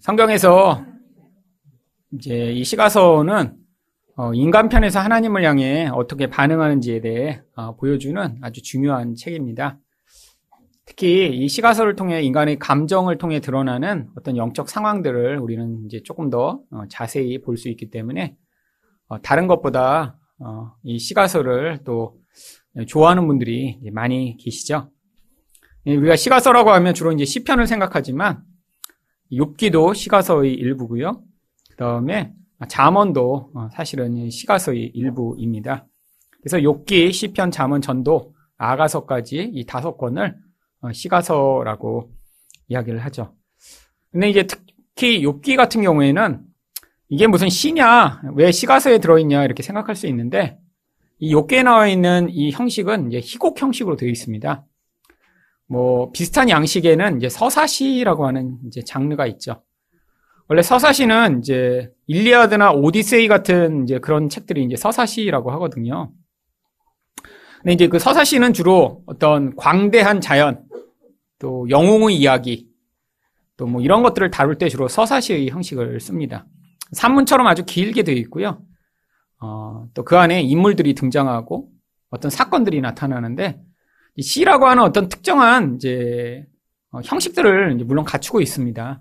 성경에서 이제 이 시가서는 어, 인간 편에서 하나님을 향해 어떻게 반응하는지에 대해 어, 보여주는 아주 중요한 책입니다. 특히 이 시가서를 통해 인간의 감정을 통해 드러나는 어떤 영적 상황들을 우리는 이제 조금 더 어, 자세히 볼 수 있기 때문에 다른 것보다 이 시가서를 또 좋아하는 분들이 많이 계시죠. 예, 우리가 시가서라고 하면 주로 이제 시편을 생각하지만 욥기도 시가서의 일부고요. 그 다음에 잠언도 어, 사실은 시가서의 일부입니다. 그래서 욥기, 시편, 잠언, 전도, 아가서까지 이 다섯 권을 어, 시가서라고 이야기를 하죠. 근데 이제 특히 욥기 같은 경우에는 이게 무슨 시냐, 왜 시가서에 들어있냐 이렇게 생각할 수 있는데 이 욥기에 나와 있는 이 형식은 이제 희곡 형식으로 되어 있습니다. 뭐 비슷한 양식에는 이제 서사시라고 하는 이제 장르가 있죠. 원래 서사시는 이제 일리아드나 오디세이 같은 이제 그런 책들이 이제 서사시라고 하거든요. 근데 이제 그 서사시는 주로 어떤 광대한 자연, 또 영웅의 이야기, 또 뭐 이런 것들을 다룰 때 주로 서사시의 형식을 씁니다. 산문처럼 아주 길게 되어 있고요. 어, 또 그 안에 인물들이 등장하고 어떤 사건들이 나타나는데 시라고 하는 어떤 특정한 이제 어, 형식들을 이제 물론 갖추고 있습니다.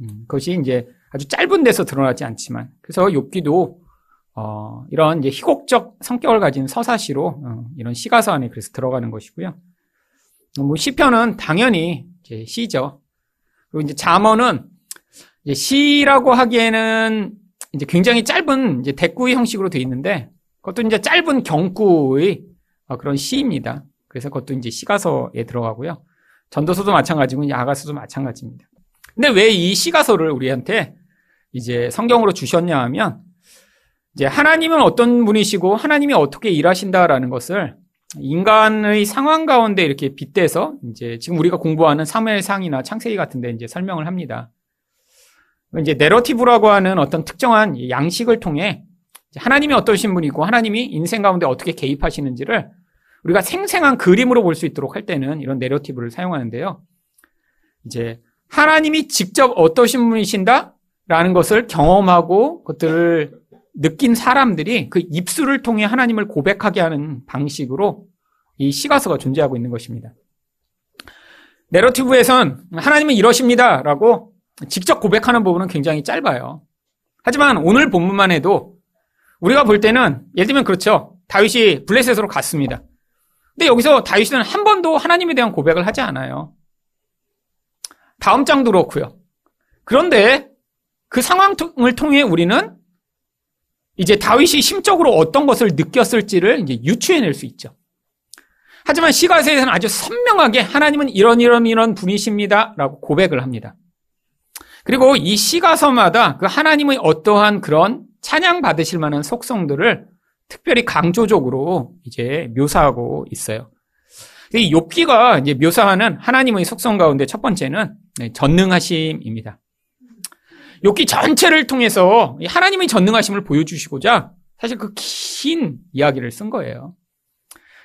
음, 그것이 이제 아주 짧은 데서 드러나지 않지만 그래서 욥기도 어, 이런 이제 희곡적 성격을 가진 서사시로 어, 이런 시가서 안에 그래서 들어가는 것이고요. 뭐 시편은 당연히 이제 시죠. 그리고 이제 잠언은 이제 시라고 하기에는 이제 굉장히 짧은 이제 대꾸의 형식으로 되어 있는데 그것도 이제 짧은 경구의 어, 그런 시입니다. 그래서 그것도 이제 시가서에 들어가고요. 전도서도 마찬가지고 아가서도 마찬가지입니다. 근데 왜 이 시가서를 우리한테 이제 성경으로 주셨냐 하면 이제 하나님은 어떤 분이시고 하나님이 어떻게 일하신다라는 것을 인간의 상황 가운데 이렇게 빗대서 이제 지금 우리가 공부하는 사무엘상이나 창세기 같은데 이제 설명을 합니다. 이제 내러티브라고 하는 어떤 특정한 양식을 통해 하나님이 어떠신 분이고 하나님이 인생 가운데 어떻게 개입하시는지를 우리가 생생한 그림으로 볼 수 있도록 할 때는 이런 내러티브를 사용하는데요. 이제 하나님이 직접 어떠신 분이신다? 라는 것을 경험하고 그것들을 느낀 사람들이 그 입술을 통해 하나님을 고백하게 하는 방식으로 이 시가서가 존재하고 있는 것입니다. 내러티브에선 하나님은 이러십니다. 라고 직접 고백하는 부분은 굉장히 짧아요. 하지만 오늘 본문만 해도 우리가 볼 때는 예를 들면 그렇죠. 다윗이 블레셋으로 갔습니다. 근데 여기서 다윗은 한 번도 하나님에 대한 고백을 하지 않아요. 다음 장도 그렇고요. 그런데 그 상황을 통해 우리는 이제 다윗이 심적으로 어떤 것을 느꼈을지를 이제 유추해낼 수 있죠. 하지만 시가서에서는 아주 선명하게 하나님은 이런 이런 이런 분이십니다라고 고백을 합니다. 그리고 이 시가서마다 그 하나님의 어떠한 그런 찬양 받으실 만한 속성들을 특별히 강조적으로 이제 묘사하고 있어요. 이 욥기가 이제 묘사하는 하나님의 속성 가운데 첫 번째는 네, 전능하심입니다. 욥기 전체를 통해서 하나님의 전능하심을 보여주시고자 사실 그 긴 이야기를 쓴 거예요.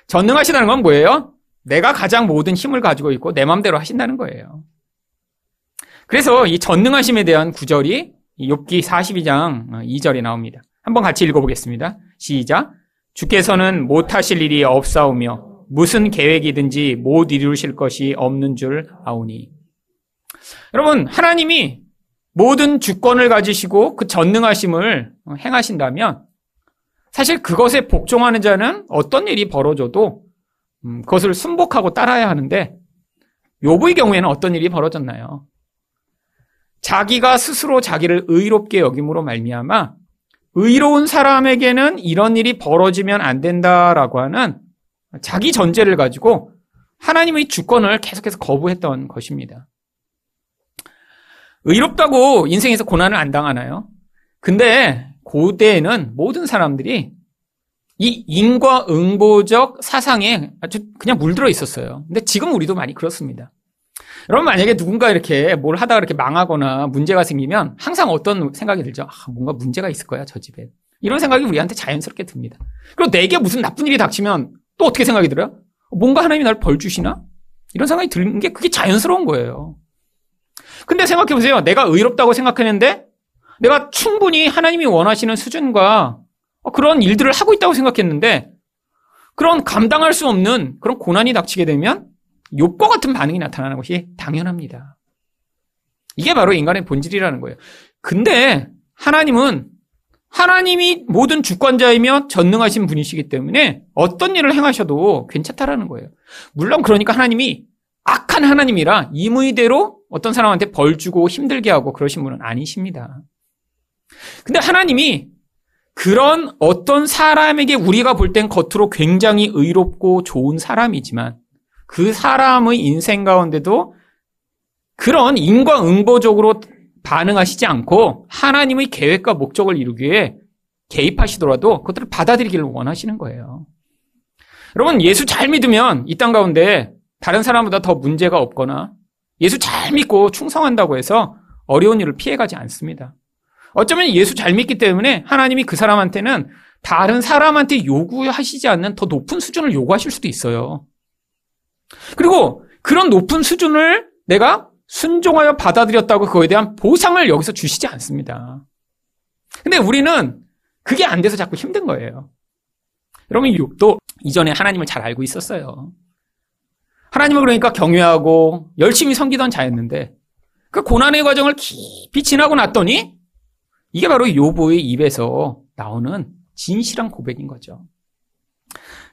전능하시다는 건 뭐예요? 내가 가장 모든 힘을 가지고 있고 내 마음대로 하신다는 거예요. 그래서 이 전능하심에 대한 구절이 욥기 42장 2절에 나옵니다. 한번 같이 읽어보겠습니다. 시작. 주께서는 못하실 일이 없사오며 무슨 계획이든지 못 이루실 것이 없는 줄 아오니. 여러분, 하나님이 모든 주권을 가지시고 그 전능하심을 행하신다면 사실 그것에 복종하는 자는 어떤 일이 벌어져도 음, 그것을 순복하고 따라야 하는데 요부의 경우에는 어떤 일이 벌어졌나요? 자기가 스스로 자기를 의롭게 여김으로 말미암아 의로운 사람에게는 이런 일이 벌어지면 안 된다라고 하는 자기 전제를 가지고 하나님의 주권을 계속해서 거부했던 것입니다. 의롭다고 인생에서 고난을 안 당하나요? 근데 고대에는 모든 사람들이 이 인과응보적 사상에 아주 그냥 물들어 있었어요. 근데 지금 우리도 많이 그렇습니다. 여러분 만약에 누군가 이렇게 뭘 하다가 이렇게 망하거나 문제가 생기면 항상 어떤 생각이 들죠? 아, 뭔가 문제가 있을 거야 저 집에. 이런 생각이 우리한테 자연스럽게 듭니다. 그리고 내게 무슨 나쁜 일이 닥치면 또 어떻게 생각이 들어요? 뭔가 하나님이 날 벌 주시나? 이런 생각이 드는 게 그게 자연스러운 거예요. 근데 생각해 보세요. 내가 의롭다고 생각했는데 내가 충분히 하나님이 원하시는 수준과 그런 일들을 하고 있다고 생각했는데 그런 감당할 수 없는 그런 고난이 닥치게 되면 욕과 같은 반응이 나타나는 것이 당연합니다. 이게 바로 인간의 본질이라는 거예요. 근데 하나님은 하나님이 모든 주권자이며 전능하신 분이시기 때문에 어떤 일을 행하셔도 괜찮다라는 거예요. 물론 그러니까 하나님이 악한 하나님이라 임의대로 어떤 사람한테 벌 주고 힘들게 하고 그러신 분은 아니십니다. 근데 하나님이 그런 어떤 사람에게 우리가 볼 땐 겉으로 굉장히 의롭고 좋은 사람이지만 그 사람의 인생 가운데도 그런 인과응보적으로 반응하시지 않고 하나님의 계획과 목적을 이루기 위해 개입하시더라도 그것들을 받아들이기를 원하시는 거예요. 여러분, 예수 잘 믿으면 이 땅 가운데 다른 사람보다 더 문제가 없거나 예수 잘 믿고 충성한다고 해서 어려운 일을 피해가지 않습니다. 어쩌면 예수 잘 믿기 때문에 하나님이 그 사람한테는 다른 사람한테 요구하시지 않는 더 높은 수준을 요구하실 수도 있어요. 그리고 그런 높은 수준을 내가 순종하여 받아들였다고 그거에 대한 보상을 여기서 주시지 않습니다. 근데 우리는 그게 안 돼서 자꾸 힘든 거예요. 여러분, 욥도 이전에 하나님을 잘 알고 있었어요. 하나님을 그러니까 경외하고 열심히 섬기던 자였는데 그 고난의 과정을 깊이 지나고 났더니 이게 바로 요보의 입에서 나오는 진실한 고백인 거죠.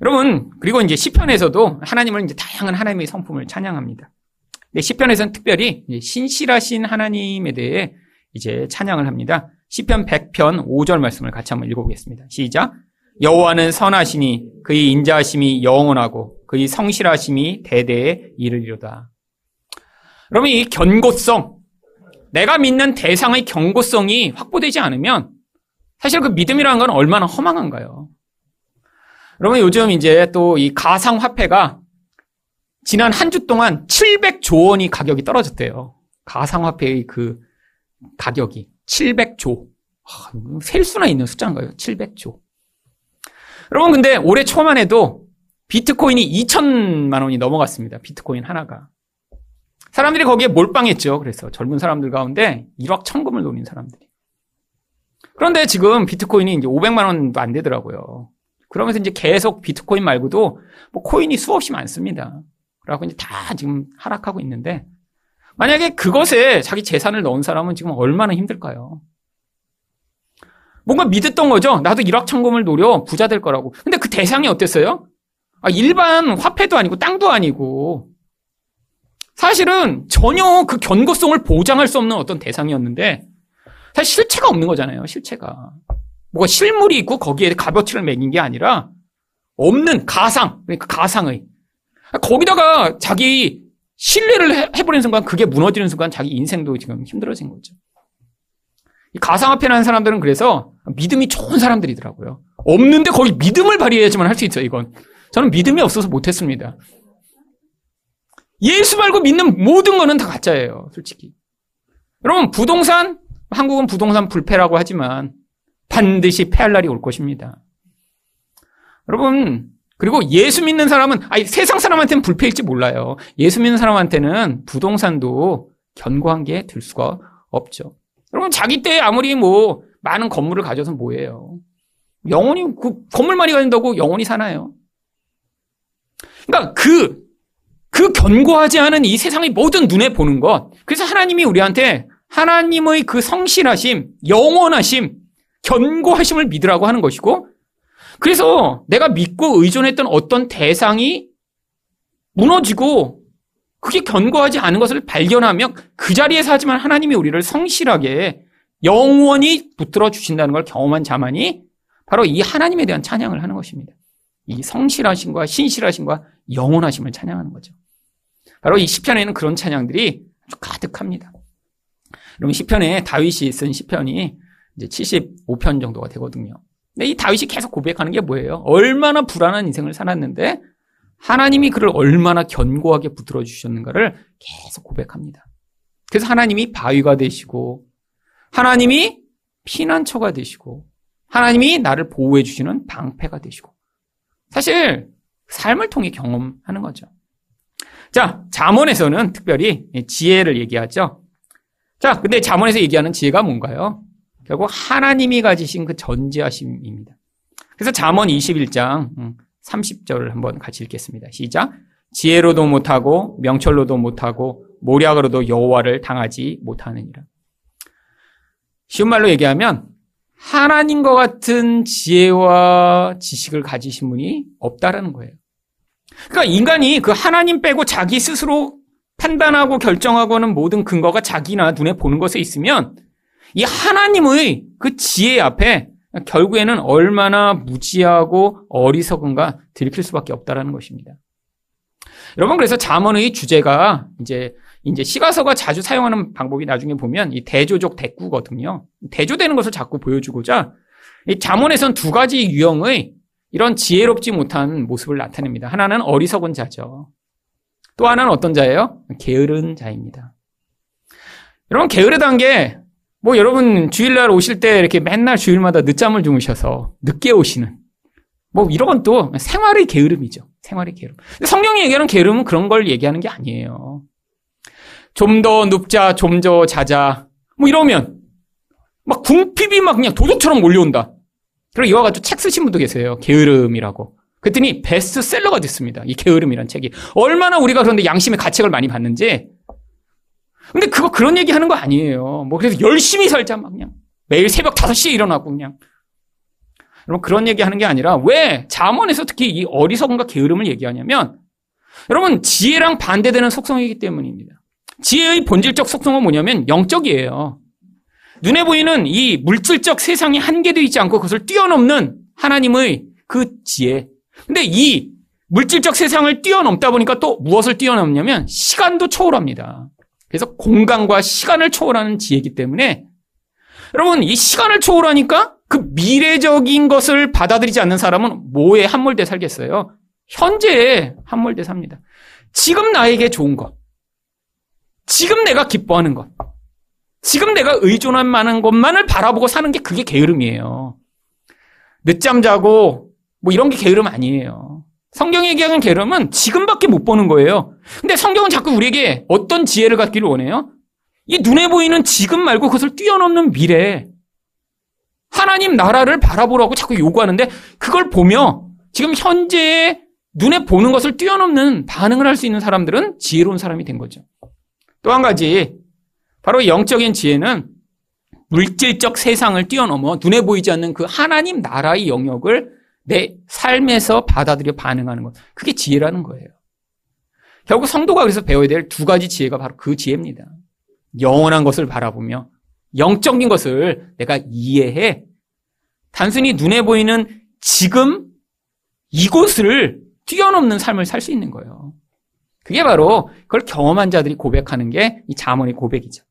여러분, 그리고 이제 시편에서도 하나님을 이제 다양한 하나님의 성품을 찬양합니다. 근데 시편에서는 특별히 신실하신 하나님에 대해 이제 찬양을 합니다. 시편 100편 5절 말씀을 같이 한번 읽어보겠습니다. 시작. 여호와는 선하시니 그의 인자하심이 영원하고 그의 성실하심이 대대에 이르리로다. 여러분 이 견고성, 내가 믿는 대상의 경고성이 확보되지 않으면 사실 그 믿음이라는 건 얼마나 허망한가요? 여러분 요즘 이제 또 이 가상 화폐가 지난 한 주 동안 700조 원이 가격이 떨어졌대요. 가상 화폐의 그 가격이 700조. 아, 셀 수나 있는 숫자인가요? 700조. 여러분 근데 올해 초만 해도 비트코인이 2천만 원이 넘어갔습니다. 비트코인 하나가. 사람들이 거기에 몰빵했죠. 그래서 젊은 사람들 가운데 1억 천금을 노린 사람들이. 그런데 지금 비트코인이 이제 500만 원도 안 되더라고요. 그러면서 이제 계속 비트코인 말고도 뭐 코인이 수없이 많습니다. 그래갖고 이제 다 지금 하락하고 있는데 만약에 그것에 자기 재산을 넣은 사람은 지금 얼마나 힘들까요? 뭔가 믿었던 거죠. 나도 1억 천금을 노려 부자 될 거라고. 근데 그 대상이 어땠어요? 아, 일반 화폐도 아니고 땅도 아니고 사실은 전혀 그 견고성을 보장할 수 없는 어떤 대상이었는데 사실 실체가 없는 거잖아요. 실체가. 뭐가 실물이 있고 거기에 값어치를 매긴 게 아니라 없는 가상, 그러니까 가상의. 거기다가 자기 신뢰를 해버리는 순간 그게 무너지는 순간 자기 인생도 지금 힘들어진 거죠. 가상화폐라는 사람들은 그래서 믿음이 좋은 사람들이더라고요. 없는데 거기 믿음을 발휘해야지만 할 수 있어요, 이건. 저는 믿음이 없어서 못했습니다. 예수 말고 믿는 모든 거는 다 가짜예요, 솔직히. 여러분, 부동산, 한국은 부동산 불패라고 하지만 반드시 패할 날이 올 것입니다. 여러분, 그리고 예수 믿는 사람은, 아니, 세상 사람한테는 불패일지 몰라요. 예수 믿는 사람한테는 부동산도 견고한 게 될 수가 없죠. 여러분, 자기 때 아무리 뭐, 많은 건물을 가져서 뭐예요. 영원히, 그, 건물 많이 가진다고 영원히 사나요? 그러니까 그, 그 견고하지 않은 이 세상의 모든 눈에 보는 것. 그래서 하나님이 우리한테 하나님의 그 성실하심, 영원하심, 견고하심을 믿으라고 하는 것이고, 그래서 내가 믿고 의존했던 어떤 대상이 무너지고, 그게 견고하지 않은 것을 발견하며 그 자리에서 하지만 하나님이 우리를 성실하게 영원히 붙들어 주신다는 걸 경험한 자만이 바로 이 하나님에 대한 찬양을 하는 것입니다. 이 성실하심과 신실하심과 영원하심을 찬양하는 거죠. 바로 이 시편에는 그런 찬양들이 아주 가득합니다. 그럼 시편에 다윗이 쓴 시편이 이제 75편 정도가 되거든요. 근데 이 다윗이 계속 고백하는 게 뭐예요? 얼마나 불안한 인생을 살았는데 하나님이 그를 얼마나 견고하게 붙들어 주셨는가를 계속 고백합니다. 그래서 하나님이 바위가 되시고 하나님이 피난처가 되시고 하나님이 나를 보호해 주시는 방패가 되시고 사실 삶을 통해 경험하는 거죠. 자, 잠언에서는 특별히 지혜를 얘기하죠. 자, 근데 자문에서 얘기하는 지혜가 뭔가요? 결국 하나님이 가지신 그 전지하심입니다. 그래서 잠언 21장 30절을 음, 한번 같이 읽겠습니다. 시작. 지혜로도 못하고 명철로도 못하고 모략으로도 여호와를 당하지 못하느니라. 쉬운 말로 얘기하면 하나님과 같은 지혜와 지식을 가지신 분이 없다라는 거예요. 그러니까 인간이 그 하나님 빼고 자기 스스로 판단하고 결정하고는 모든 근거가 자기나 눈에 보는 것에 있으면 이 하나님의 그 지혜 앞에 결국에는 얼마나 무지하고 어리석은가 들킬 수밖에 없다라는 것입니다. 여러분 그래서 잠언의 주제가 이제 이제 시가서가 자주 사용하는 방법이 나중에 보면 이 대조적 대꾸거든요. 대조되는 것을 자꾸 보여주고자 이 잠언에선 두 가지 유형의 이런 지혜롭지 못한 모습을 나타냅니다. 하나는 어리석은 자죠. 또 하나는 어떤 자예요? 게으른 자입니다. 여러분 게으르다는 게 뭐 여러분 주일날 오실 때 이렇게 맨날 주일마다 늦잠을 주무셔서 늦게 오시는 뭐 이런 건 또 생활의 게으름이죠. 생활의 게으름. 성경이 얘기하는 게으름은 그런 걸 얘기하는 게 아니에요. 좀 더 눕자, 좀 더 자자. 뭐 이러면 막 궁핍이 막 그냥 도둑처럼 몰려온다. 그리고 이와 같이 책 쓰신 분도 계세요. 게으름이라고. 그랬더니 베스트셀러가 됐습니다. 이 게으름이란 책이. 얼마나 우리가 그런데 양심의 가책을 많이 받는지. 근데 그거 그런 얘기 하는 거 아니에요. 뭐 그래서 열심히 살자 막 그냥. 매일 새벽 5시에 일어나고 그냥. 여러분 그런 얘기 하는 게 아니라 왜 잠언에서 특히 이 어리석음과 게으름을 얘기하냐면 여러분 지혜랑 반대되는 속성이기 때문입니다. 지혜의 본질적 속성은 뭐냐면 영적이에요. 눈에 보이는 이 물질적 세상에 한계도 있지 않고 그것을 뛰어넘는 하나님의 그 지혜. 근데 이 물질적 세상을 뛰어넘다 보니까 또 무엇을 뛰어넘냐면 시간도 초월합니다. 그래서 공간과 시간을 초월하는 지혜이기 때문에 여러분 이 시간을 초월하니까 그 미래적인 것을 받아들이지 않는 사람은 뭐에 함몰돼 살겠어요? 현재에 함몰돼 삽니다. 지금 나에게 좋은 것. 지금 내가 기뻐하는 것. 지금 내가 의존할 만한 것만을 바라보고 사는 게 그게 게으름이에요. 늦잠 자고 뭐 이런 게 게으름 아니에요. 성경이 얘기하는 게으름은 지금밖에 못 보는 거예요. 근데 성경은 자꾸 우리에게 어떤 지혜를 갖기를 원해요? 이 눈에 보이는 지금 말고 그것을 뛰어넘는 미래. 하나님 나라를 바라보라고 자꾸 요구하는데 그걸 보며 지금 현재의 눈에 보는 것을 뛰어넘는 반응을 할 수 있는 사람들은 지혜로운 사람이 된 거죠. 또 한 가지 바로 영적인 지혜는 물질적 세상을 뛰어넘어 눈에 보이지 않는 그 하나님 나라의 영역을 내 삶에서 받아들여 반응하는 것. 그게 지혜라는 거예요. 결국 성도가 그래서 배워야 될 두 가지 지혜가 바로 그 지혜입니다. 영원한 것을 바라보며 영적인 것을 내가 이해해 단순히 눈에 보이는 지금 이곳을 뛰어넘는 삶을 살 수 있는 거예요. 그게 바로 그걸 경험한 자들이 고백하는 게 이 자문의 고백이죠.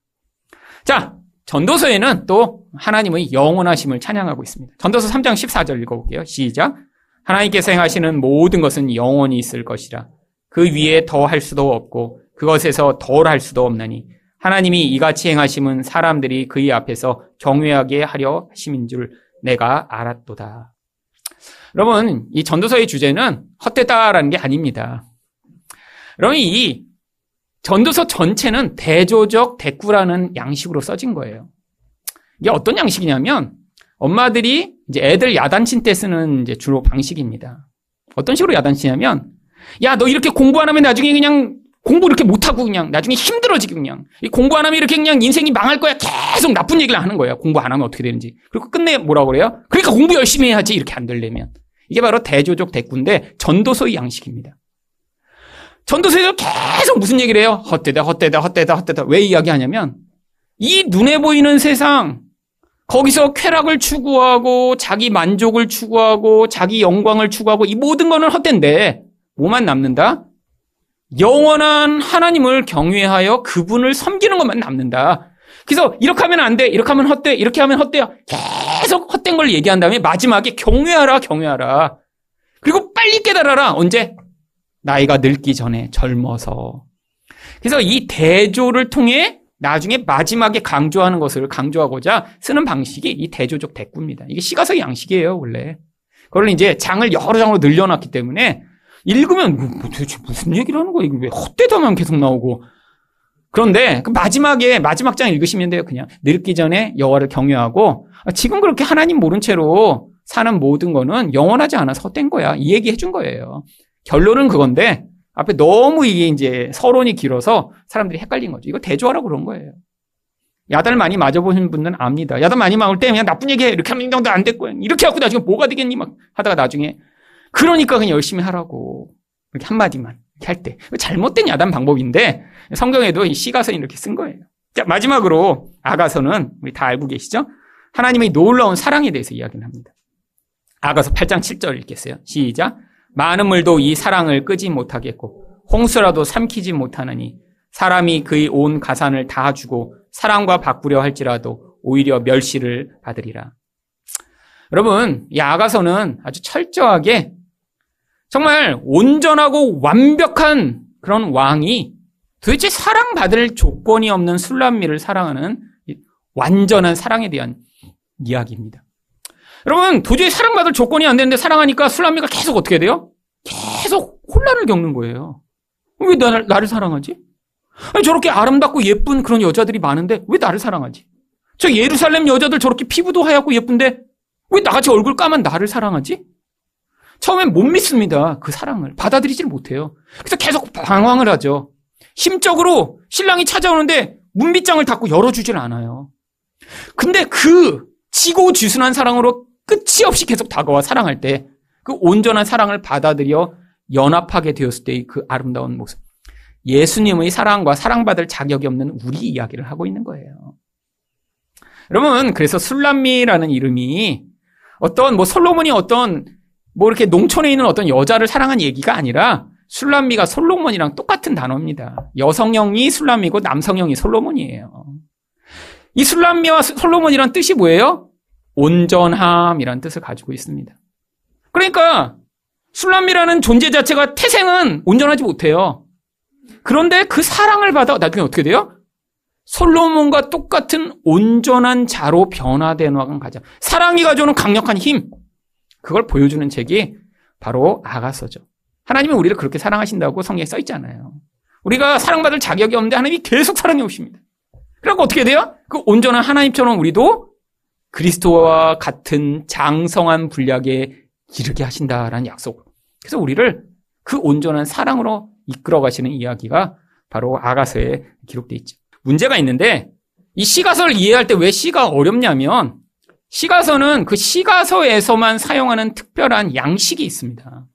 자, 전도서에는 또 하나님의 영원하심을 찬양하고 있습니다. 전도서 3장 14절 읽어볼게요. 시작. 하나님께서 행하시는 모든 것은 영원히 있을 것이라. 그 위에 더 할 수도 없고 그것에서 덜 할 수도 없나니 하나님이 이같이 행하심은 사람들이 그의 앞에서 경외하게 하려 하심인 줄 내가 알았도다. 여러분, 이 전도서의 주제는 헛되다라는 게 아닙니다. 여러분, 이 전도서 전체는 대조적 대꾸라는 양식으로 써진 거예요. 이게 어떤 양식이냐면 엄마들이 이제 애들 야단친 때 쓰는 이제 주로 방식입니다. 어떤 식으로 야단치냐면 야, 너 이렇게 공부 안 하면 나중에 그냥 공부 이렇게 못하고 그냥 나중에 힘들어지고 그냥. 공부 안 하면 이렇게 그냥 인생이 망할 거야. 계속 나쁜 얘기를 하는 거야. 공부 안 하면 어떻게 되는지. 그리고 끝내 뭐라고 그래요? 그러니까 공부 열심히 해야지 이렇게 안 되려면. 이게 바로 대조적 대꾸인데 전도서의 양식입니다. 전도서에서 계속 무슨 얘기를 해요? 헛되다 헛되다 헛되다 헛되다. 왜 이야기하냐면 이 눈에 보이는 세상 거기서 쾌락을 추구하고 자기 만족을 추구하고 자기 영광을 추구하고 이 모든 거는 헛된데 뭐만 남는다? 영원한 하나님을 경외하여 그분을 섬기는 것만 남는다. 그래서 이렇게 하면 안 돼. 이렇게 하면 헛돼. 이렇게 하면 헛돼요. 계속 헛된 걸 얘기한 다음에 마지막에 경외하라, 경외하라. 그리고 빨리 깨달아라. 언제? 나이가 늙기 전에 젊어서. 그래서 이 대조를 통해 나중에 마지막에 강조하는 것을 강조하고자 쓰는 방식이 이 대조적 대꾸입니다. 이게 시가서 양식이에요, 원래. 그걸 이제 장을 여러 장으로 늘려놨기 때문에 읽으면 뭐, 뭐 도대체 무슨 얘기를 하는 거야? 이게 왜 헛되다만 계속 나오고 그런데 그 마지막에 마지막 장 읽으시면 돼요. 그냥 늙기 전에 여호와를 경외하고 아, 지금 그렇게 하나님 모른 채로 사는 모든 거는 영원하지 않아서 헛된 거야. 이 얘기 해준 거예요. 결론은 그건데 앞에 너무 이게 이제 서론이 길어서 사람들이 헷갈린 거죠. 이거 대조하라고 그런 거예요. 야단 많이 맞아보신 분들은 압니다. 야단 많이 맞을 때 그냥 나쁜 얘기 해. 이렇게 하면 인정도 안 됐고 이렇게 하고 나중에 뭐가 되겠니? 막 하다가 나중에 그러니까 그냥 열심히 하라고. 이렇게 한마디만 이렇게 할 때. 잘못된 야단 방법인데 성경에도 이 시가선이 이렇게 쓴 거예요. 자, 마지막으로 아가서는 우리 다 알고 계시죠? 하나님의 놀라운 사랑에 대해서 이야기를 합니다. 아가서 8장 7절 읽겠어요. 시작. 많은 물도 이 사랑을 끄지 못하겠고 홍수라도 삼키지 못하느니 사람이 그의 온 가산을 다 주고 사랑과 바꾸려 할지라도 오히려 멸시를 받으리라. 여러분, 이 아가서는 아주 철저하게 정말 온전하고 완벽한 그런 왕이 도대체 사랑받을 조건이 없는 술람미를 사랑하는 완전한 사랑에 대한 이야기입니다. 여러분, 도저히 사랑받을 조건이 안 되는데 사랑하니까 술람미가 계속 어떻게 돼요? 계속 혼란을 겪는 거예요. 왜 나를, 나를 사랑하지? 아니, 저렇게 아름답고 예쁜 그런 여자들이 많은데 왜 나를 사랑하지? 저 예루살렘 여자들 저렇게 피부도 하얗고 예쁜데 왜 나같이 얼굴 까만 나를 사랑하지? 처음엔 못 믿습니다. 그 사랑을. 받아들이질 못해요. 그래서 계속 방황을 하죠. 심적으로 신랑이 찾아오는데 문빗장을 닫고 열어주질 않아요. 근데 그 지고지순한 사랑으로 끝이 없이 계속 다가와 사랑할 때 그 온전한 사랑을 받아들여 연합하게 되었을 때의 그 아름다운 모습. 예수님의 사랑과 사랑받을 자격이 없는 우리 이야기를 하고 있는 거예요. 여러분, 그래서 술람미라는 이름이 어떤 뭐 솔로몬이 어떤 뭐 이렇게 농촌에 있는 어떤 여자를 사랑한 얘기가 아니라 술람미가 솔로몬이랑 똑같은 단어입니다. 여성형이 술람미고 남성형이 솔로몬이에요. 이 술람미와 솔로몬이란 뜻이 뭐예요? 온전함이란 뜻을 가지고 있습니다. 그러니까 술람미라는 존재 자체가 태생은 온전하지 못해요. 그런데 그 사랑을 받아 나중에 어떻게 돼요? 솔로몬과 똑같은 온전한 자로 변화되는 가장 사랑이 가져오는 강력한 힘 그걸 보여주는 책이 바로 아가서죠. 하나님은 우리를 그렇게 사랑하신다고 성경에 써 있잖아요. 우리가 사랑받을 자격이 없는데 하나님이 계속 사랑해 오십니다. 그러고 어떻게 돼요? 그 온전한 하나님처럼 우리도 그리스도와 같은 장성한 분량에 이르게 하신다라는 약속. 그래서 우리를 그 온전한 사랑으로 이끌어 가시는 이야기가 바로 아가서에 기록되어 있죠. 문제가 있는데 이 시가서를 이해할 때 왜 시가 어렵냐면 시가서는 그 시가서에서만 사용하는 특별한 양식이 있습니다.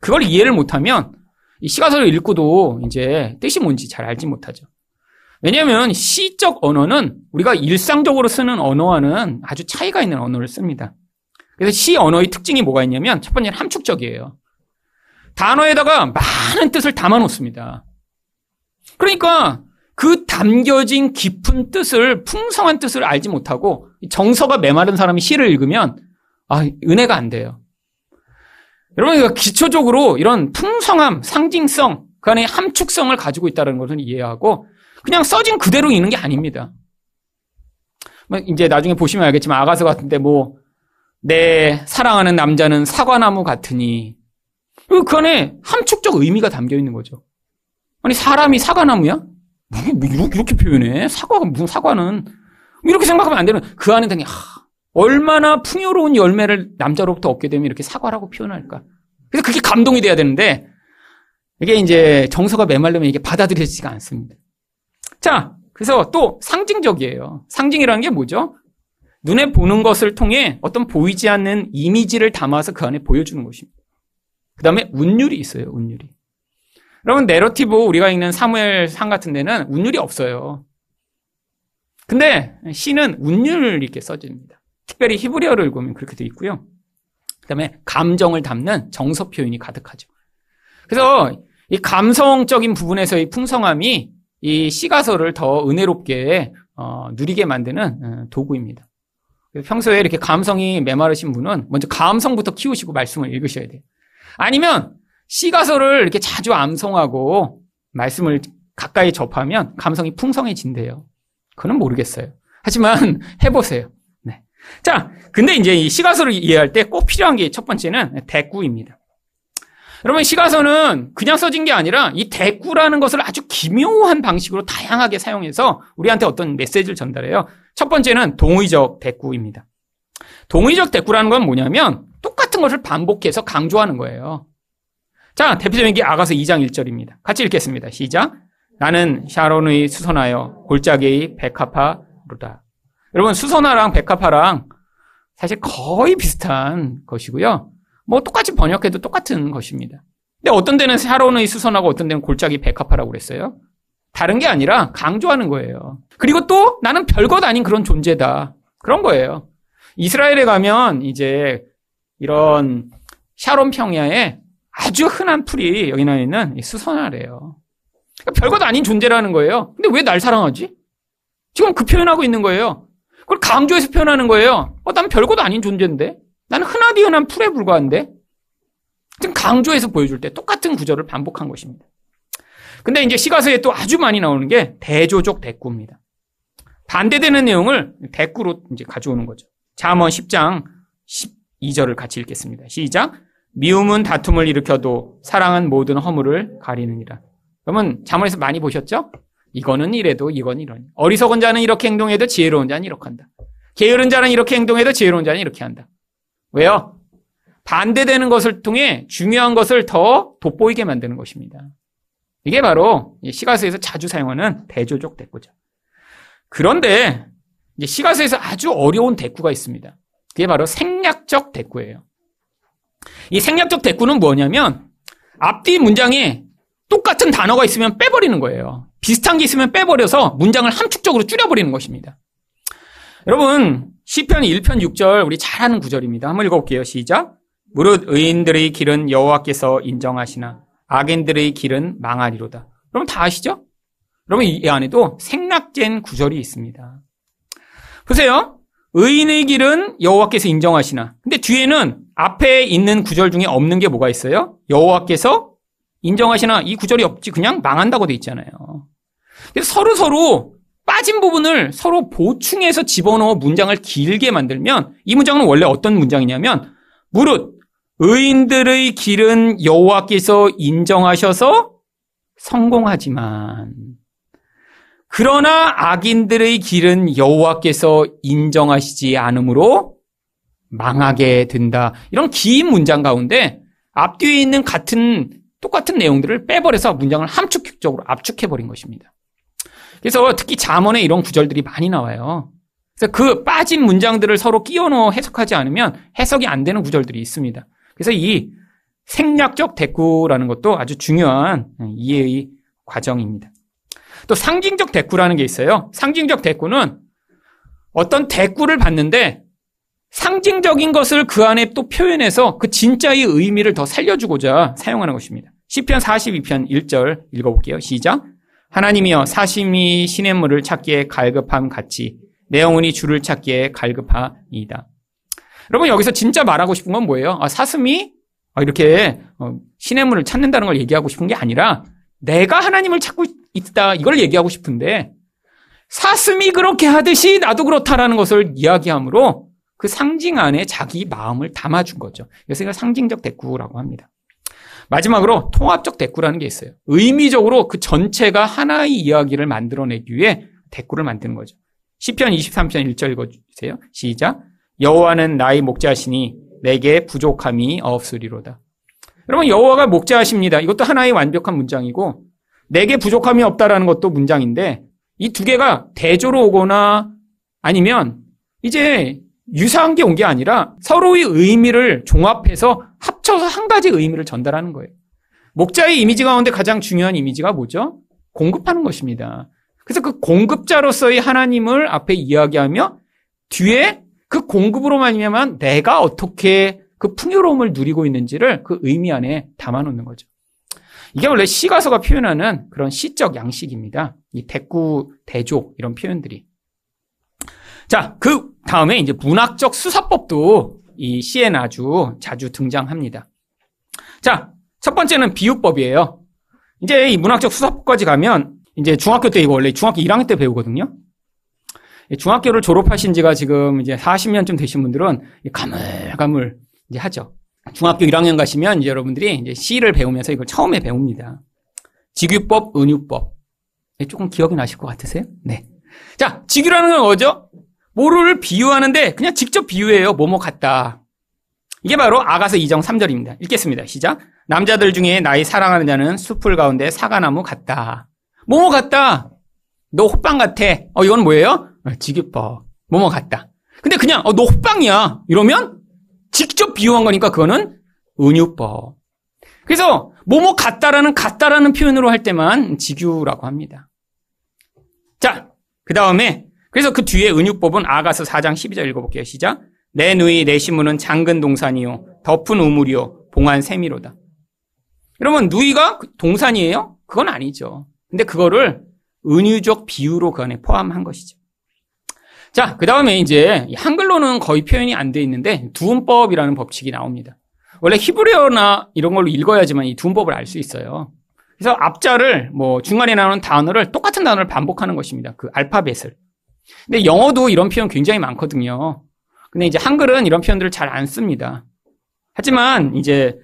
그걸 이해를 못하면 이 시가서를 읽고도 이제 뜻이 뭔지 잘 알지 못하죠. 왜냐하면 시적 언어는 우리가 일상적으로 쓰는 언어와는 아주 차이가 있는 언어를 씁니다. 그래서 시 언어의 특징이 뭐가 있냐면 첫 번째는 함축적이에요. 단어에다가 많은 뜻을 담아 놓습니다. 그러니까 그 담겨진 깊은 뜻을 풍성한 뜻을 알지 못하고 정서가 메마른 사람이 시를 읽으면 아 은혜가 안 돼요. 여러분 기초적으로 이런 풍성함, 상징성, 그 안에 함축성을 가지고 있다는 것을 이해하고 그냥 써진 그대로 읽는 게 아닙니다. 뭐 이제 나중에 보시면 알겠지만 아가서 같은데 뭐 내 사랑하는 남자는 사과나무 같으니 그 안에 함축적 의미가 담겨 있는 거죠. 아니 사람이 사과나무야? 뭐 이렇게, 표현해? 사과가 무슨 사과는 이렇게 생각하면 안 되는 그 안에 당연히 하, 얼마나 풍요로운 열매를 남자로부터 얻게 되면 이렇게 사과라고 표현할까? 그래서 그게 감동이 돼야 되는데 이게 이제 정서가 메말르면 이게 받아들여지지가 않습니다. 자, 그래서 또 상징적이에요. 상징이라는 게 뭐죠? 눈에 보는 것을 통해 어떤 보이지 않는 이미지를 담아서 그 안에 보여주는 것입니다. 그 다음에 운율이 있어요, 운율이. 여러분, 내러티브 우리가 읽는 사무엘 상 같은 데는 운율이 없어요. 근데 시는 운율 이렇게 써집니다. 특별히 히브리어를 읽으면 그렇게 돼 있고요. 그 다음에 감정을 담는 정서 표현이 가득하죠. 그래서 이 감성적인 부분에서의 풍성함이 이 시가서를 더 은혜롭게 어, 누리게 만드는 어, 도구입니다. 평소에 이렇게 감성이 메마르신 분은 먼저 감성부터 키우시고 말씀을 읽으셔야 돼요. 아니면 시가서를 이렇게 자주 암송하고 말씀을 가까이 접하면 감성이 풍성해진대요. 그건 모르겠어요. 하지만 해보세요. 네. 자, 근데 이제 이 시가서를 이해할 때 꼭 필요한 게 첫 번째는 대꾸입니다. 여러분 시가서는 그냥 써진 게 아니라 이 대꾸라는 것을 아주 기묘한 방식으로 다양하게 사용해서 우리한테 어떤 메시지를 전달해요. 첫 번째는 동의적 대꾸입니다. 동의적 대꾸라는 건 뭐냐면 똑같은 것을 반복해서 강조하는 거예요. 자, 대표적인 게 아가서 2장 1절입니다. 같이 읽겠습니다. 시작. 나는 샤론의 수선하여 골짜기의 백합화로다. 여러분, 수선화랑 백합화랑 사실 거의 비슷한 것이고요. 뭐 똑같이 번역해도 똑같은 것입니다. 근데 어떤 데는 샤론의 수선하고 어떤 데는 골짜기 백합화라고 그랬어요. 다른 게 아니라 강조하는 거예요. 그리고 또 나는 별것 아닌 그런 존재다. 그런 거예요. 이스라엘에 가면 이제 이런 샤론 평야에 아주 흔한 풀이 여기 나 있는 수선화래요. 그러니까 별것 아닌 존재라는 거예요. 근데 왜 날 사랑하지? 지금 그 표현하고 있는 거예요. 그걸 강조해서 표현하는 거예요. 어, 난 별것 아닌 존재인데? 나는 흔하디 흔한 풀에 불과한데? 지금 강조해서 보여줄 때 똑같은 구절을 반복한 것입니다. 근데 이제 시가서에 또 아주 많이 나오는 게 대조적 대꾸입니다. 반대되는 내용을 대꾸로 이제 가져오는 거죠. 잠언 10장 12절을 같이 읽겠습니다. 시작. 미움은 다툼을 일으켜도 사랑은 모든 허물을 가리느니라. 그러면 잠언에서 많이 보셨죠? 이거는 이래도 이건 이러니. 어리석은 자는 이렇게 행동해도 지혜로운 자는 이렇게 한다. 게으른 자는 이렇게 행동해도 지혜로운 자는 이렇게 한다. 왜요? 반대되는 것을 통해 중요한 것을 더 돋보이게 만드는 것입니다. 이게 바로 시가서에서 자주 사용하는 대조적 대꾸죠. 그런데 이제 시가서에서 아주 어려운 대꾸가 있습니다. 그게 바로 생략적 대꾸예요. 이 생략적 대꾸는 뭐냐면 앞뒤 문장에 똑같은 단어가 있으면 빼버리는 거예요. 비슷한 게 있으면 빼버려서 문장을 함축적으로 줄여버리는 것입니다. 여러분, 시편 1편 6절 우리 잘 아는 구절입니다. 한번 읽어볼게요. 시작. 무릇 의인들의 길은 여호와께서 인정하시나 악인들의 길은 망하리로다. 여러분 다 아시죠? 여러분 이 안에도 생략된 구절이 있습니다. 보세요. 의인의 길은 여호와께서 인정하시나. 근데 뒤에는 앞에 있는 구절 중에 없는 게 뭐가 있어요? 여호와께서 인정하시나 이 구절이 없지 그냥 망한다고 돼 있잖아요. 서로 서로 빠진 부분을 서로 보충해서 집어넣어 문장을 길게 만들면 이 문장은 원래 어떤 문장이냐면 무릇 의인들의 길은 여호와께서 인정하셔서 성공하지만 그러나 악인들의 길은 여호와께서 인정하시지 않으므로 망하게 된다. 이런 긴 문장 가운데 앞뒤에 있는 같은 똑같은 내용들을 빼버려서 문장을 함축적으로 압축해 버린 것입니다. 그래서 특히 잠언에 이런 구절들이 많이 나와요. 그래서 그 빠진 문장들을 서로 끼워 넣어 해석하지 않으면 해석이 안 되는 구절들이 있습니다. 그래서 이 생략적 대꾸라는 것도 아주 중요한 이해의 과정입니다. 또 상징적 대꾸라는 게 있어요. 상징적 대꾸는 어떤 대꾸를 받는데 상징적인 것을 그 안에 또 표현해서 그 진짜의 의미를 더 살려주고자 사용하는 것입니다. 시편 42편 1절 읽어볼게요. 시작. 하나님이여 사심이 시냇물을 찾기에 갈급함 같이 내 영혼이 주를 찾기에 갈급하이다. 여러분 여기서 진짜 말하고 싶은 건 뭐예요? 아, 사슴이 이렇게 어, 시냇물을 찾는다는 걸 얘기하고 싶은 게 아니라 내가 하나님을 찾고 있다 이걸 얘기하고 싶은데 사슴이 그렇게 하듯이 나도 그렇다라는 것을 이야기하므로 그 상징 안에 자기 마음을 담아준 거죠. 그래서 이걸 상징적 대꾸라고 합니다. 마지막으로 통합적 대꾸라는 게 있어요. 의미적으로 그 전체가 하나의 이야기를 만들어내기 위해 대꾸를 만드는 거죠. 시편 23편 1절 읽어주세요. 시작. 여호와는 나의 목자시니 내게 부족함이 없으리로다. 여러분 여호와가 목자하십니다. 이것도 하나의 완벽한 문장이고 내게 부족함이 없다라는 것도 문장인데 이 두 개가 대조로 오거나 아니면 이제 유사한 게온게 아니라 서로의 의미를 종합해서 합쳐서 한 가지 의미를 전달하는 거예요. 목자의 이미지 가운데 가장 중요한 이미지가 뭐죠? 공급하는 것입니다. 그래서 그 공급자로서의 하나님을 앞에 이야기하며 뒤에 그 공급으로 말미암아 내가 어떻게 그 풍요로움을 누리고 있는지를 그 의미 안에 담아놓는 거죠. 이게 원래 시가서가 표현하는 그런 시적 양식입니다. 이 대구, 대조 이런 표현들이. 자, 그 다음에 이제 문학적 수사법도 이 시에는 아주 자주 등장합니다. 자, 첫 번째는 비유법이에요. 이제 이 문학적 수사법까지 가면 이제 중학교 때 이거 원래 중학교 1학년 때 배우거든요. 중학교를 졸업하신 지가 지금 이제 40년쯤 되신 분들은 가물가물 이제 하죠. 중학교 1학년 가시면 이제 여러분들이 이제 C를 배우면서 이걸 처음에 배웁니다. 직유법, 은유법. 네, 조금 기억이 나실 것 같으세요? 네. 자, 직유라는 건 뭐죠? 뭐를 비유하는데 그냥 직접 비유해요. 뭐뭐 같다. 이게 바로 아가서 2정 3절입니다. 읽겠습니다. 시작. 남자들 중에 나의 사랑하는 자는 숲을 가운데 사과나무 같다. 뭐뭐 같다. 너 호빵 같아. 어, 이건 뭐예요? 어, 직유법. 뭐뭐 같다. 근데 그냥 어, 너 호빵이야. 이러면 직접 비유한 거니까 그거는 은유법. 그래서 뭐뭐 같다라는 같다라는 표현으로 할 때만 직유라고 합니다. 자, 그 다음에 그래서 그 뒤에 은유법은 아가서 4장 12절 읽어볼게요. 시작. 내 누이 내 신문은 장근 동산이요 덮은 우물이요 봉한 세미로다. 그러면 누이가 그 동산이에요? 그건 아니죠. 근데 그거를 은유적 비유로 그 안에 포함한 것이죠. 자, 그 다음에 이제 한글로는 거의 표현이 안 돼 있는데 두음법이라는 법칙이 나옵니다. 원래 히브리어나 이런 걸로 읽어야지만 이 두음법을 알 수 있어요. 그래서 앞자를 뭐 중간에 나오는 단어를 똑같은 단어를 반복하는 것입니다. 그 알파벳을. 근데 영어도 이런 표현 굉장히 많거든요. 근데 이제 한글은 이런 표현들을 잘 안 씁니다. 하지만 이제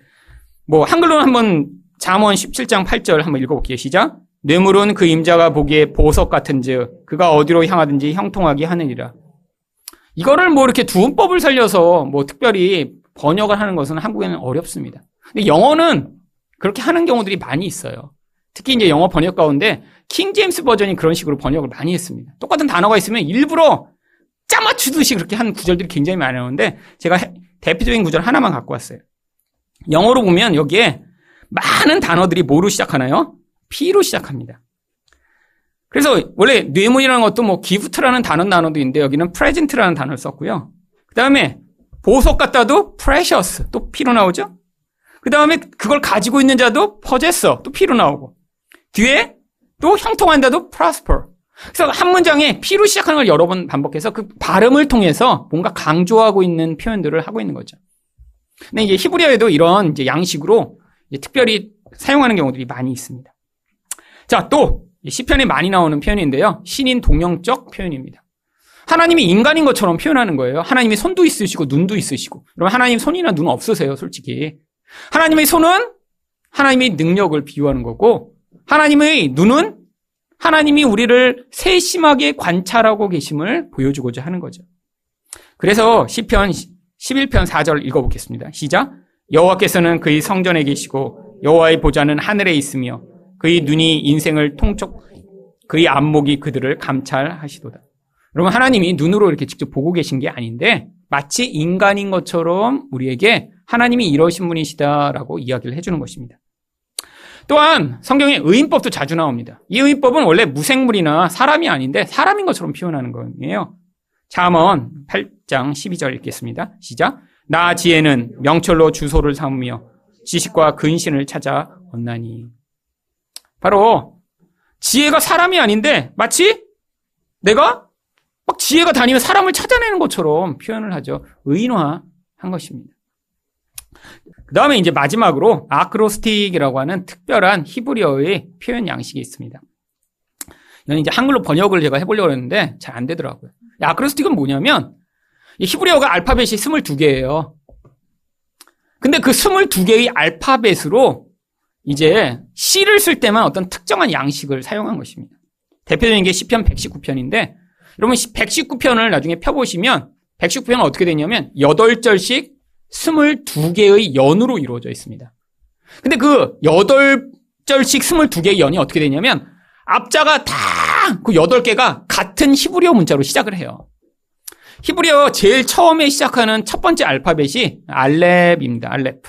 뭐 한글로는 한번 잠언 17장 8절 한번 읽어볼게요. 시작. 뇌물은 그 임자가 보기에 보석 같은즉 그가 어디로 향하든지 형통하게 하느니라. 이거를 뭐 이렇게 두음법을 살려서 뭐 특별히 번역을 하는 것은 한국에는 어렵습니다. 근데 영어는 그렇게 하는 경우들이 많이 있어요. 특히 이제 영어 번역 가운데 킹 제임스 버전이 그런 식으로 번역을 많이 했습니다. 똑같은 단어가 있으면 일부러 짜맞추듯이 그렇게 한 구절들이 굉장히 많이 나오는데 제가 대표적인 구절 하나만 갖고 왔어요. 영어로 보면 여기에 많은 단어들이 뭐로 시작하나요? P로 시작합니다. 그래서 원래 뇌물이라는 것도 뭐 gift라는 단어 단어도 있는데 여기는 present라는 단어를 썼고요. 그 다음에 보석 같다도 precious 또 P로 나오죠. 그 다음에 그걸 가지고 있는 자도 possessor 또 P로 나오고 뒤에 또 형통한다도 prosper 그래서 한 문장에 P로 시작하는 걸 여러 번 반복해서 그 발음을 통해서 뭔가 강조하고 있는 표현들을 하고 있는 거죠. 근데 이제 히브리어에도 이런 이제 양식으로 이제 특별히 사용하는 경우들이 많이 있습니다. 자, 또 시편에 많이 나오는 표현인데요. 신인 동형적 표현입니다. 하나님이 인간인 것처럼 표현하는 거예요. 하나님이 손도 있으시고 눈도 있으시고. 그러면 하나님 손이나 눈 없으세요, 솔직히. 하나님의 손은 하나님의 능력을 비유하는 거고 하나님의 눈은 하나님이 우리를 세심하게 관찰하고 계심을 보여주고자 하는 거죠. 그래서 시편 11편 4절 읽어보겠습니다. 시작. 여호와께서는 그의 성전에 계시고 여호와의 보좌는 하늘에 있으며 그의 눈이 인생을 통촉 그의 안목이 그들을 감찰하시도다. 여러분 하나님이 눈으로 이렇게 직접 보고 계신 게 아닌데 마치 인간인 것처럼 우리에게 하나님이 이러신 분이시다라고 이야기를 해주는 것입니다. 또한 성경에 의인법도 자주 나옵니다. 이 의인법은 원래 무생물이나 사람이 아닌데 사람인 것처럼 표현하는 거예요. 잠언 8장 12절 읽겠습니다. 시작. 나 지혜는 명철로 주소를 삼으며 지식과 근신을 찾아 얻나니. 바로 지혜가 사람이 아닌데 마치 내가 막 지혜가 다니면 사람을 찾아내는 것처럼 표현을 하죠. 의인화한 것입니다. 그 다음에 이제 마지막으로 아크로스틱이라고 하는 특별한 히브리어의 표현 양식이 있습니다. 이건 이제 한글로 번역을 제가 해보려고 했는데 잘 안 되더라고요. 아크로스틱은 뭐냐면 히브리어가 알파벳이 22개예요. 근데 그 22개의 알파벳으로 이제 C를 쓸 때만 어떤 특정한 양식을 사용한 것입니다. 대표적인 게 시편 119편인데 여러분 119편을 나중에 펴보시면 119편은 어떻게 되냐면 8절씩 22개의 연으로 이루어져 있습니다. 근데 그 8절씩 22개의 연이 어떻게 되냐면 앞자가 다 그 8개가 같은 히브리어 문자로 시작을 해요. 히브리어 제일 처음에 시작하는 첫 번째 알파벳이 알렙입니다. 알렙.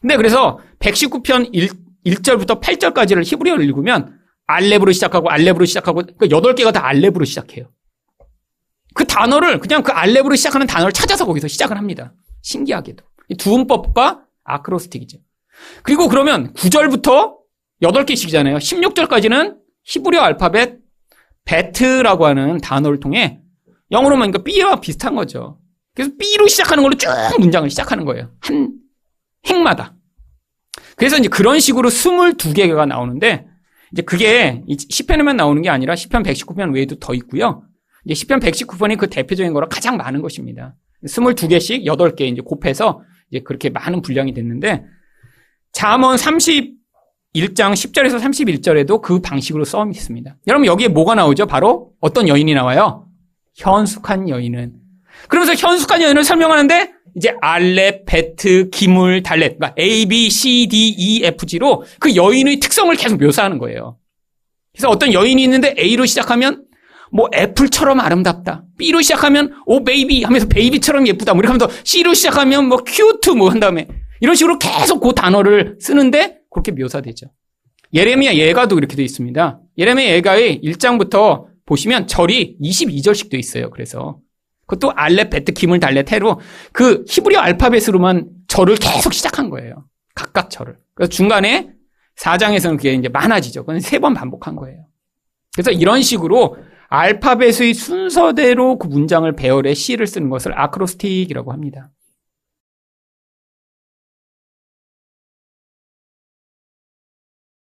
근데 그래서 119편 1, 1절부터 8절까지를 히브리어를 읽으면 알렙으로 시작하고 알렙으로 시작하고 그 8개가 다 알렙으로 시작해요. 그 단어를 그냥 그 알렙으로 시작하는 단어를 찾아서 거기서 시작을 합니다. 신기하게도. 두음법과 아크로스틱이죠. 그리고 그러면 9절부터 8개씩이잖아요. 16절까지는 히브리어 알파벳 베트라고 하는 단어를 통해 영어로 보니까 B와 비슷한 거죠. 그래서 B로 시작하는 걸로 쭉 문장을 시작하는 거예요. 한 행마다. 그래서 이제 그런 식으로 22개가 나오는데 이제 그게 10편에만 나오는 게 아니라 10편 119편 외에도 더 있고요. 이제 10편 119편이 그 대표적인 거로 가장 많은 것입니다. 22개씩 8개 이제 곱해서 이제 그렇게 많은 분량이 됐는데 잠언 31장 10절에서 31절에도 그 방식으로 써 있습니다. 여러분 여기에 뭐가 나오죠? 바로 어떤 여인이 나와요? 현숙한 여인은. 그러면서 현숙한 여인을 설명하는데 이제 알렙, 베트, 기물, 달렛, 그러니까 A, B, C, D, E, F, G로 그 여인의 특성을 계속 묘사하는 거예요. 그래서 어떤 여인이 있는데 A로 시작하면 뭐 apple처럼 아름답다. B로 시작하면 oh baby 하면서 baby처럼 예쁘다. 뭐 이렇게 하면서 C로 시작하면 뭐 cute 뭐 한 다음에 이런 식으로 계속 그 단어를 쓰는데 그렇게 묘사되죠. 예레미야 애가도 이렇게 돼 있습니다. 예레미야 애가의 1장부터 보시면 절이 22절씩 돼 있어요. 그래서 그것도 알렙, 베트, 기멜, 달렛, 헤로 그 히브리어 알파벳으로만 절을 계속 시작한 거예요. 각각 절을. 그래서 중간에 4장에서는 그게 이제 많아지죠. 그건 세 번 반복한 거예요. 그래서 이런 식으로 알파벳의 순서대로 그 문장을 배열해 시를 쓰는 것을 아크로스틱이라고 합니다.